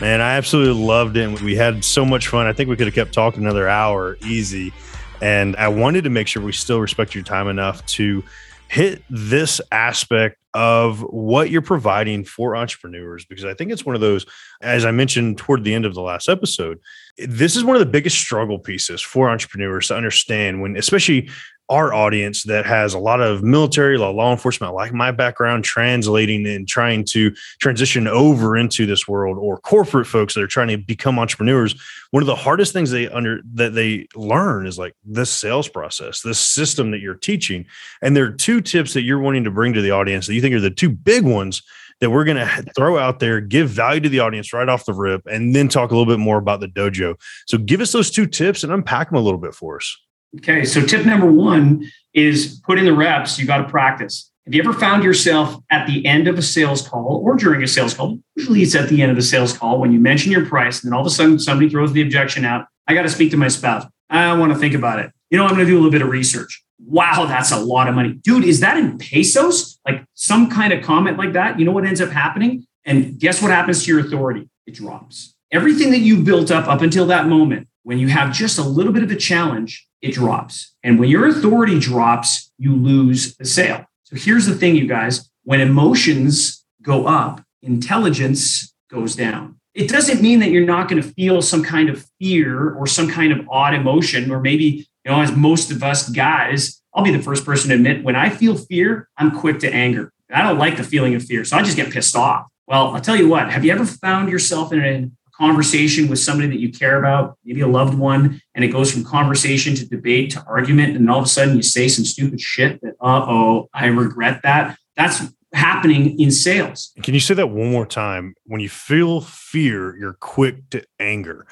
Man, I absolutely loved it. We had so much fun. I think we could have kept talking another hour easy. And I wanted to make sure we still respect your time enough to hit this aspect of what you're providing for entrepreneurs because I think it's one of those, as I mentioned toward the end of the last episode, this is one of the biggest struggle pieces for entrepreneurs to understand when, especially our audience that has a lot of military law, law enforcement, like my background, translating and trying to transition over into this world, or corporate folks that are trying to become entrepreneurs. One of the hardest things they under that they learn is like this sales process, this system that you're teaching. And there are two tips that you're wanting to bring to the audience that you think are the two big ones that we're going to throw out there, give value to the audience right off the rip, and then talk a little bit more about the dojo. So give us those two tips and unpack them a little bit for us. Okay, so tip number one is put in the reps. You got to practice. Have you ever found yourself at the end of a sales call or during a sales call? Usually it's at the end of the sales call when you mention your price, and then all of a sudden somebody throws the objection out. I got to speak to my spouse. I want to think about it. You know, I'm going to do a little bit of research. Wow, that's a lot of money. Dude, is that in pesos? Like some kind of comment like that? You know what ends up happening? And guess what happens to your authority? It drops. Everything that you built up up until that moment, when you have just a little bit of a challenge, it drops. And when your authority drops, you lose the sale. So here's the thing, you guys when emotions go up, intelligence goes down. It doesn't mean that you're not going to feel some kind of fear or some kind of odd emotion, or maybe, you know, as most of us guys, I'll be the first person to admit when I feel fear, I'm quick to anger. I don't like the feeling of fear. So I just get pissed off. Well, I'll tell you what, have you ever found yourself in a conversation with somebody that you care about, maybe a loved one, and it goes from conversation to debate to argument, and all of a sudden you say some stupid shit that, uh oh, I regret that. That's happening in sales. Can you say that one more time? When you feel fear, you're quick to anger.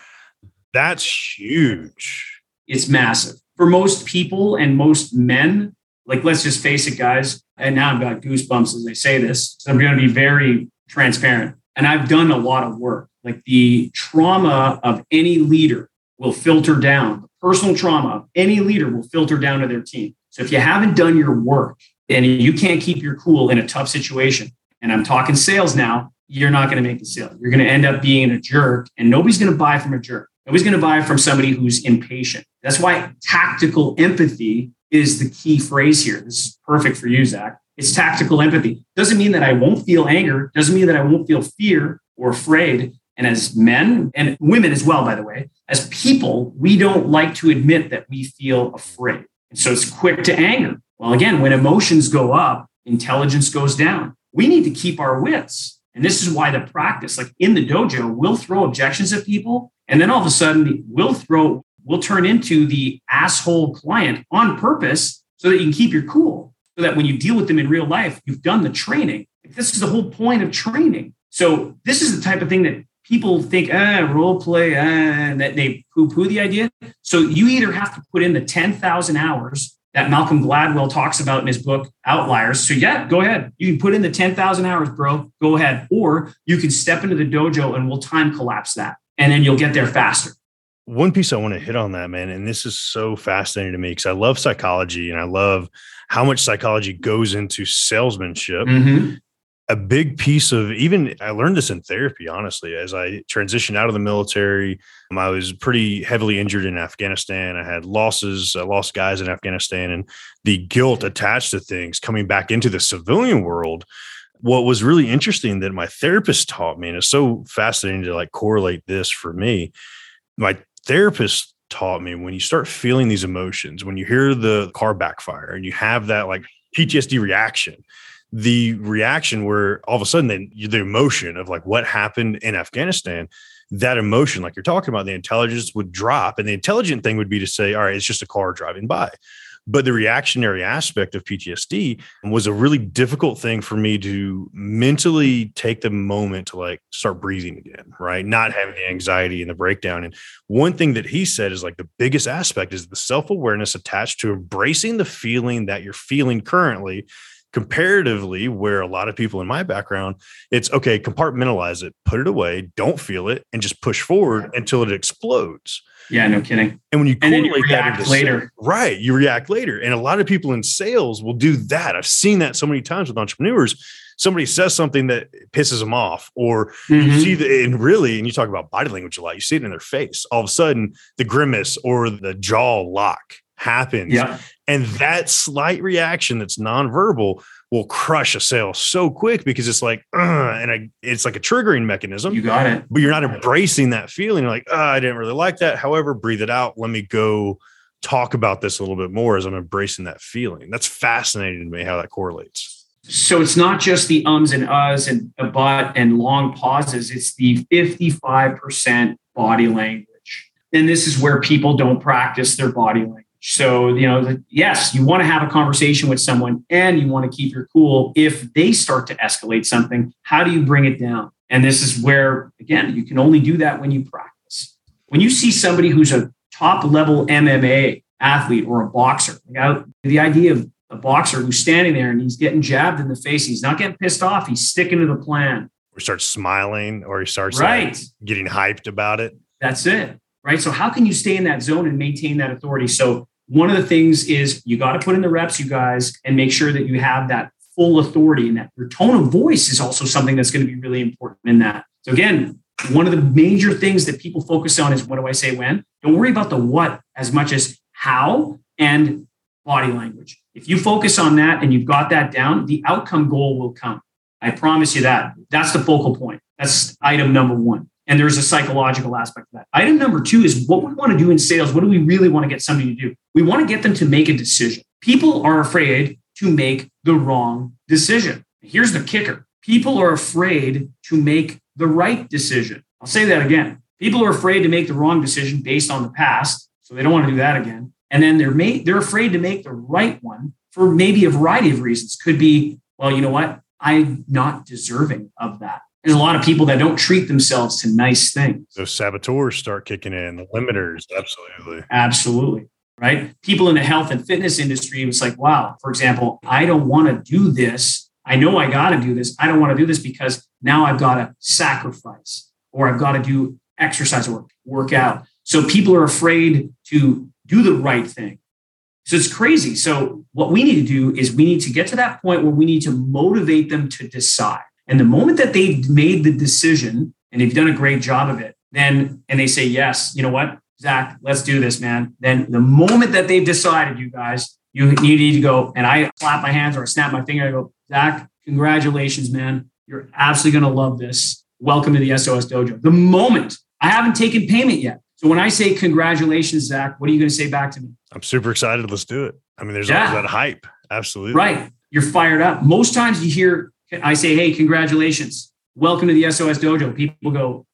That's huge. It's massive. For most people and most men, like let's just face it, guys. And now I've got goosebumps as I say this. So I'm going to be very transparent. And I've done a lot of work. Like the trauma of any leader will filter down. The personal trauma of any leader will filter down to their team. So if you haven't done your work and you can't keep your cool in a tough situation, and I'm talking sales now, you're not going to make the sale. You're going to end up being a jerk, and nobody's going to buy from a jerk. Nobody's going to buy from somebody who's impatient. That's why tactical empathy is the key phrase here. This is perfect for you, Zach. It's tactical empathy. Doesn't mean that I won't feel anger, doesn't mean that I won't feel fear or afraid. And as men and women as well, by the way, as people, we don't like to admit that we feel afraid. And so it's quick to anger. Well, again, when emotions go up, intelligence goes down. We need to keep our wits. And this is why the practice, like in the dojo, we'll throw objections at people. And then all of a sudden, we'll throw, we'll turn into the asshole client on purpose so that you can keep your cool so that when you deal with them in real life, you've done the training. This is the whole point of training. So this is the type of thing that people think, ah, role play, ah, and that they poo-poo the idea. So you either have to put in the 10,000 hours that Malcolm Gladwell talks about in his book Outliers. So yeah, go ahead. You can put in the 10,000 hours, bro. Go ahead. Or you can step into the dojo and we'll time collapse that. And then you'll get there faster one piece I want to hit on that, man, and this is so fascinating to me because I love psychology and I love how much psychology goes into salesmanship. Mm-hmm. A big piece of even I learned this in therapy, honestly, as I transitioned out of the military. Um, I was pretty heavily injured in Afghanistan. I had losses, I lost guys in Afghanistan, and the guilt attached to things coming back into the civilian world what was really interesting that my therapist taught me, and it's so fascinating to like correlate this for me. My therapist taught me when you start feeling these emotions, when you hear the car backfire and you have that like PTSD reaction, the reaction where all of a sudden then the emotion of like what happened in Afghanistan, that emotion, like you're talking about, the intelligence would drop. And the intelligent thing would be to say, all right, it's just a car driving by. But the reactionary aspect of PTSD was a really difficult thing for me to mentally take the moment to like start breathing again, right? Not having the anxiety and the breakdown. And one thing that he said is like the biggest aspect is the self awareness attached to embracing the feeling that you're feeling currently comparatively where a lot of people in my background it's okay compartmentalize it put it away don't feel it and just push forward until it explodes. Yeah no kidding. And when you and correlate you that into later. right you react later. And a lot of people in sales will do that. I've seen that so many times with entrepreneurs. Somebody says something that pisses them off or mm-hmm. you see the and really and you talk about body language a lot you see it in their face. All of a sudden the grimace or the jaw lock happens. Yeah. And that slight reaction that's nonverbal will crush a sale so quick because it's like, and I, it's like a triggering mechanism. You got it. But you're not embracing that feeling. You're like, I didn't really like that. However, breathe it out. Let me go talk about this a little bit more as I'm embracing that feeling. That's fascinating to me how that correlates. So it's not just the ums and uhs and a but and long pauses. It's the 55% body language. And this is where people don't practice their body language. So, you know, yes, you want to have a conversation with someone and you want to keep your cool. If they start to escalate something, how do you bring it down? And this is where, again, you can only do that when you practice. When you see somebody who's a top level MMA athlete or a boxer, the idea of a boxer who's standing there and he's getting jabbed in the face, he's not getting pissed off, he's sticking to the plan. Or starts smiling or he starts right. Like getting hyped about it. That's it right? So how can you stay in that zone and maintain that authority? So one of the things is you got to put in the reps, you guys, and make sure that you have that full authority and that your tone of voice is also something that's going to be really important in that. So again, one of the major things that people focus on is what do I say when? Don't worry about the what as much as how and body language. If you focus on that and you've got that down, the outcome goal will come. I promise you that. That's the focal point. That's item number one. And there's a psychological aspect of that. Item number two is what we want to do in sales. What do we really want to get somebody to do? We want to get them to make a decision. People are afraid to make the wrong decision. Here's the kicker people are afraid to make the right decision. I'll say that again. People are afraid to make the wrong decision based on the past. So they don't want to do that again. And then they're they're afraid to make the right one for maybe a variety of reasons. Could be, well, you know what? I'm not deserving of that there's a lot of people that don't treat themselves to nice things. Those saboteurs start kicking in, the limiters, absolutely. Absolutely. Right. People in the health and fitness industry, it's like, wow, for example, I don't want to do this. I know I got to do this. I don't want to do this because now I've got to sacrifice or I've got to do exercise or work out. So people are afraid to do the right thing. So it's crazy. So what we need to do is we need to get to that point where we need to motivate them to decide. And the moment that they've made the decision and they've done a great job of it, then, and they say, yes, you know what, Zach, let's do this, man. Then the moment that they've decided, you guys, you, you need to go. And I clap my hands or I snap my finger. I go, Zach, congratulations, man. You're absolutely going to love this. Welcome to the SOS Dojo. The moment I haven't taken payment yet. So when I say congratulations, Zach, what are you going to say back to me? I'm super excited. Let's do it. I mean, there's yeah. that hype. Absolutely. Right. You're fired up. Most times you hear I say, hey, congratulations. Welcome to the SOS Dojo. People go,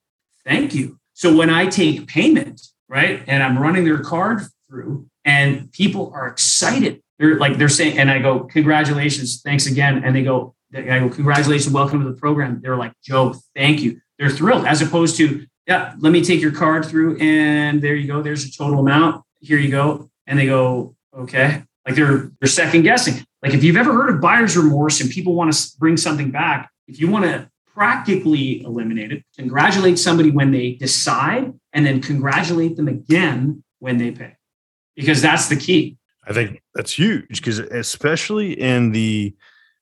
thank you. So when I take payment, right, and I'm running their card through, and people are excited. They're like, they're saying, and I go, congratulations, thanks again. And they go, I go, congratulations, welcome to the program. They're like, Joe, thank you. They're thrilled, as opposed to, yeah, let me take your card through, and there you go. There's a total amount. Here you go. And they go, okay. Like they're they're second guessing. Like if you've ever heard of buyer's remorse and people want to bring something back, if you want to practically eliminate it, congratulate somebody when they decide and then congratulate them again when they pay. Because that's the key. I think that's huge because especially in the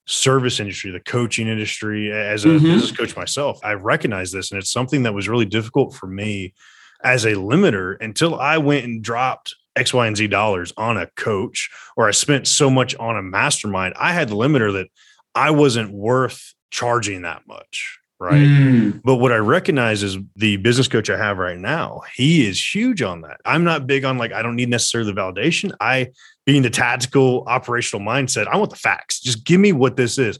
service industry, the coaching industry, as a mm-hmm. business coach myself, I recognize this and it's something that was really difficult for me as a limiter until I went and dropped X, Y, and Z dollars on a coach, or I spent so much on a mastermind, I had the limiter that I wasn't worth charging that much. Right. Mm. But what I recognize is the business coach I have right now, he is huge on that. I'm not big on like, I don't need necessarily the validation. I, being the tactical operational mindset, I want the facts. Just give me what this is.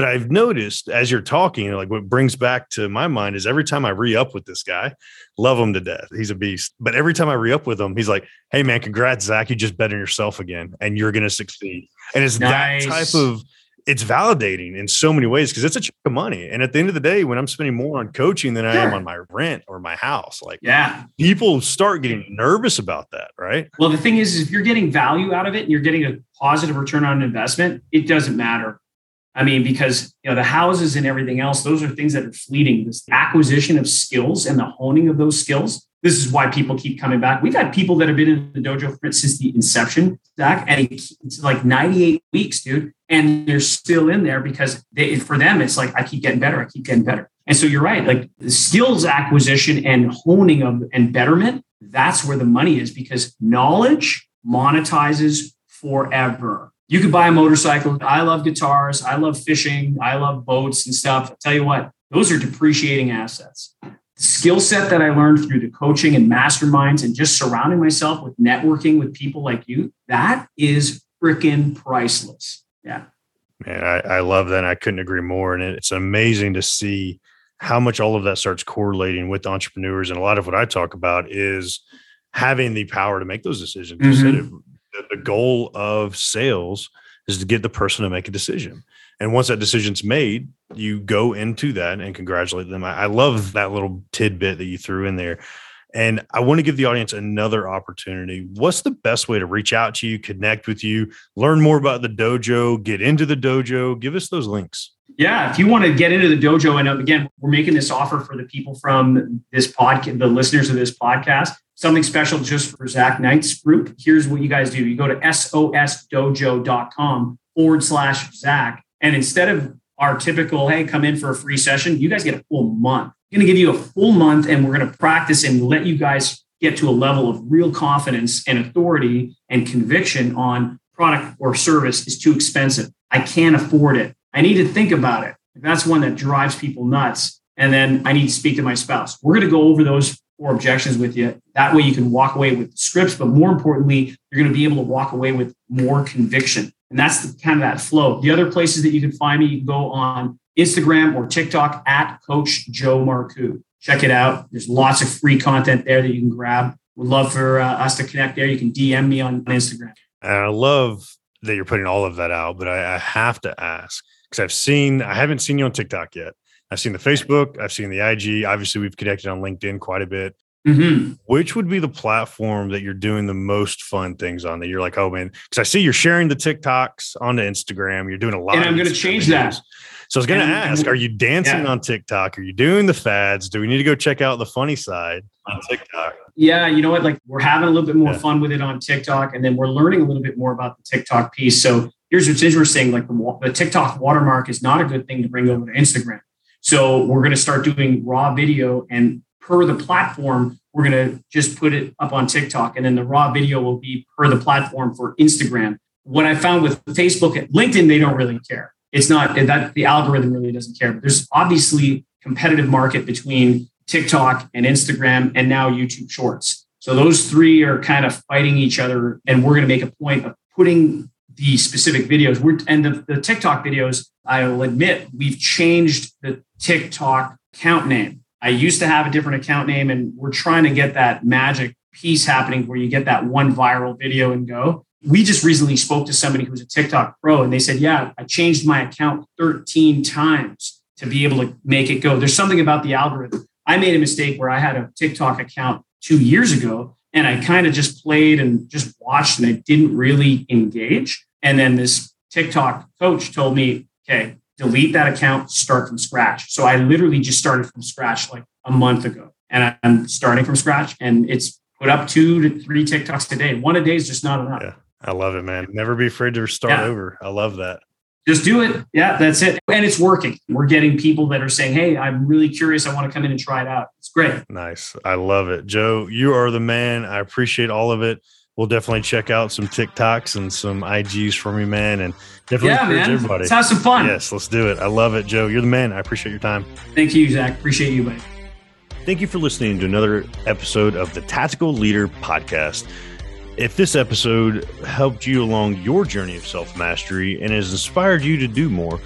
But I've noticed as you're talking, like what brings back to my mind is every time I re up with this guy, love him to death. He's a beast. But every time I re up with him, he's like, hey, man, congrats, Zach. You just bet on yourself again and you're going to succeed. And it's nice. that type of, it's validating in so many ways because it's a chunk of money. And at the end of the day, when I'm spending more on coaching than I am on my rent or my house, like yeah, people start getting nervous about that, right? Well, the thing is, is, if you're getting value out of it and you're getting a positive return on investment, it doesn't matter I mean, because you know the houses and everything else; those are things that are fleeting. This acquisition of skills and the honing of those skills. This is why people keep coming back. We've had people that have been in the dojo since the inception, Zach, and it's like 98 weeks, dude, and they're still in there because they, for them, it's like I keep getting better, I keep getting better. And so you're right, like the skills acquisition and honing of and betterment. That's where the money is because knowledge monetizes forever. You could buy a motorcycle. I love guitars. I love fishing. I love boats and stuff. I tell you what, those are depreciating assets. The skill set that I learned through the coaching and masterminds and just surrounding myself with networking with people like you, that is freaking priceless. Yeah. Man, I, I love that. And I couldn't agree more. And it's amazing to see how much all of that starts correlating with entrepreneurs. And a lot of what I talk about is having the power to make those decisions. Mm-hmm the goal of sales is to get the person to make a decision. And once that decision's made, you go into that and congratulate them. I, I love that little tidbit that you threw in there. And I want to give the audience another opportunity. What's the best way to reach out to you, connect with you, learn more about the dojo, get into the dojo? Give us those links. Yeah, if you want to get into the dojo, and again, we're making this offer for the people from this podcast, the listeners of this podcast something special just for Zach Knight's group. Here's what you guys do you go to sosdojo.com forward slash Zach. And instead of our typical, hey, come in for a free session, you guys get a full month. I'm going to give you a full month and we're going to practice and let you guys get to a level of real confidence and authority and conviction on product or service is too expensive. I can't afford it. I need to think about it. That's one that drives people nuts. And then I need to speak to my spouse. We're going to go over those four objections with you. That way you can walk away with scripts, but more importantly, you're going to be able to walk away with more conviction. And that's the, kind of that flow. The other places that you can find me, you can go on Instagram or TikTok at Coach Joe Marcoux. Check it out. There's lots of free content there that you can grab. Would love for uh, us to connect there. You can DM me on Instagram. And I love that you're putting all of that out, but I, I have to ask because I've seen, I haven't seen you on TikTok yet. I've seen the Facebook, I've seen the IG. Obviously, we've connected on LinkedIn quite a bit. Mm-hmm. Which would be the platform that you're doing the most fun things on that you're like, oh man, because I see you're sharing the TikToks onto Instagram. You're doing a lot. And I'm going to change videos. that. So I was going to ask, are you dancing yeah. on TikTok? Are you doing the fads? Do we need to go check out the funny side on TikTok? Yeah, you know what? Like we're having a little bit more yeah. fun with it on TikTok, and then we're learning a little bit more about the TikTok piece. So here's what's interesting: like the, the TikTok watermark is not a good thing to bring over to Instagram. So we're going to start doing raw video and per the platform, we're going to just put it up on TikTok and then the raw video will be per the platform for Instagram. What I found with Facebook and LinkedIn, they don't really care. It's not that the algorithm really doesn't care, but there's obviously competitive market between TikTok and Instagram and now YouTube Shorts. So those three are kind of fighting each other, and we're going to make a point of putting the specific videos. We're, and the, the TikTok videos, I will admit, we've changed the TikTok account name. I used to have a different account name, and we're trying to get that magic piece happening where you get that one viral video and go. We just recently spoke to somebody who's a TikTok pro, and they said, Yeah, I changed my account 13 times to be able to make it go. There's something about the algorithm. I made a mistake where I had a TikTok account two years ago, and I kind of just played and just watched, and I didn't really engage. And then this TikTok coach told me, okay, delete that account, start from scratch. So I literally just started from scratch like a month ago. And I'm starting from scratch and it's put up two to three TikToks a day. One a day is just not enough. Yeah. I love it, man. Never be afraid to start yeah. over. I love that. Just do it. Yeah, that's it. And it's working. We're getting people that are saying, Hey, I'm really curious. I want to come in and try it out. It's great. Nice. I love it. Joe, you are the man. I appreciate all of it we'll definitely check out some TikToks and some IGs from you, man. And definitely yeah, man. everybody. Let's have some fun. Yes, let's do it. I love it, Joe. You're the man. I appreciate your time. Thank you, Zach. Appreciate you, buddy. Thank you for listening to another episode of the Tactical Leader Podcast. If this episode helped you along your journey of self mastery and has inspired you to do more,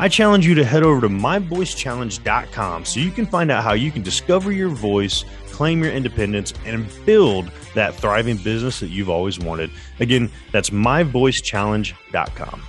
I challenge you to head over to myvoicechallenge.com so you can find out how you can discover your voice, claim your independence, and build that thriving business that you've always wanted. Again, that's myvoicechallenge.com.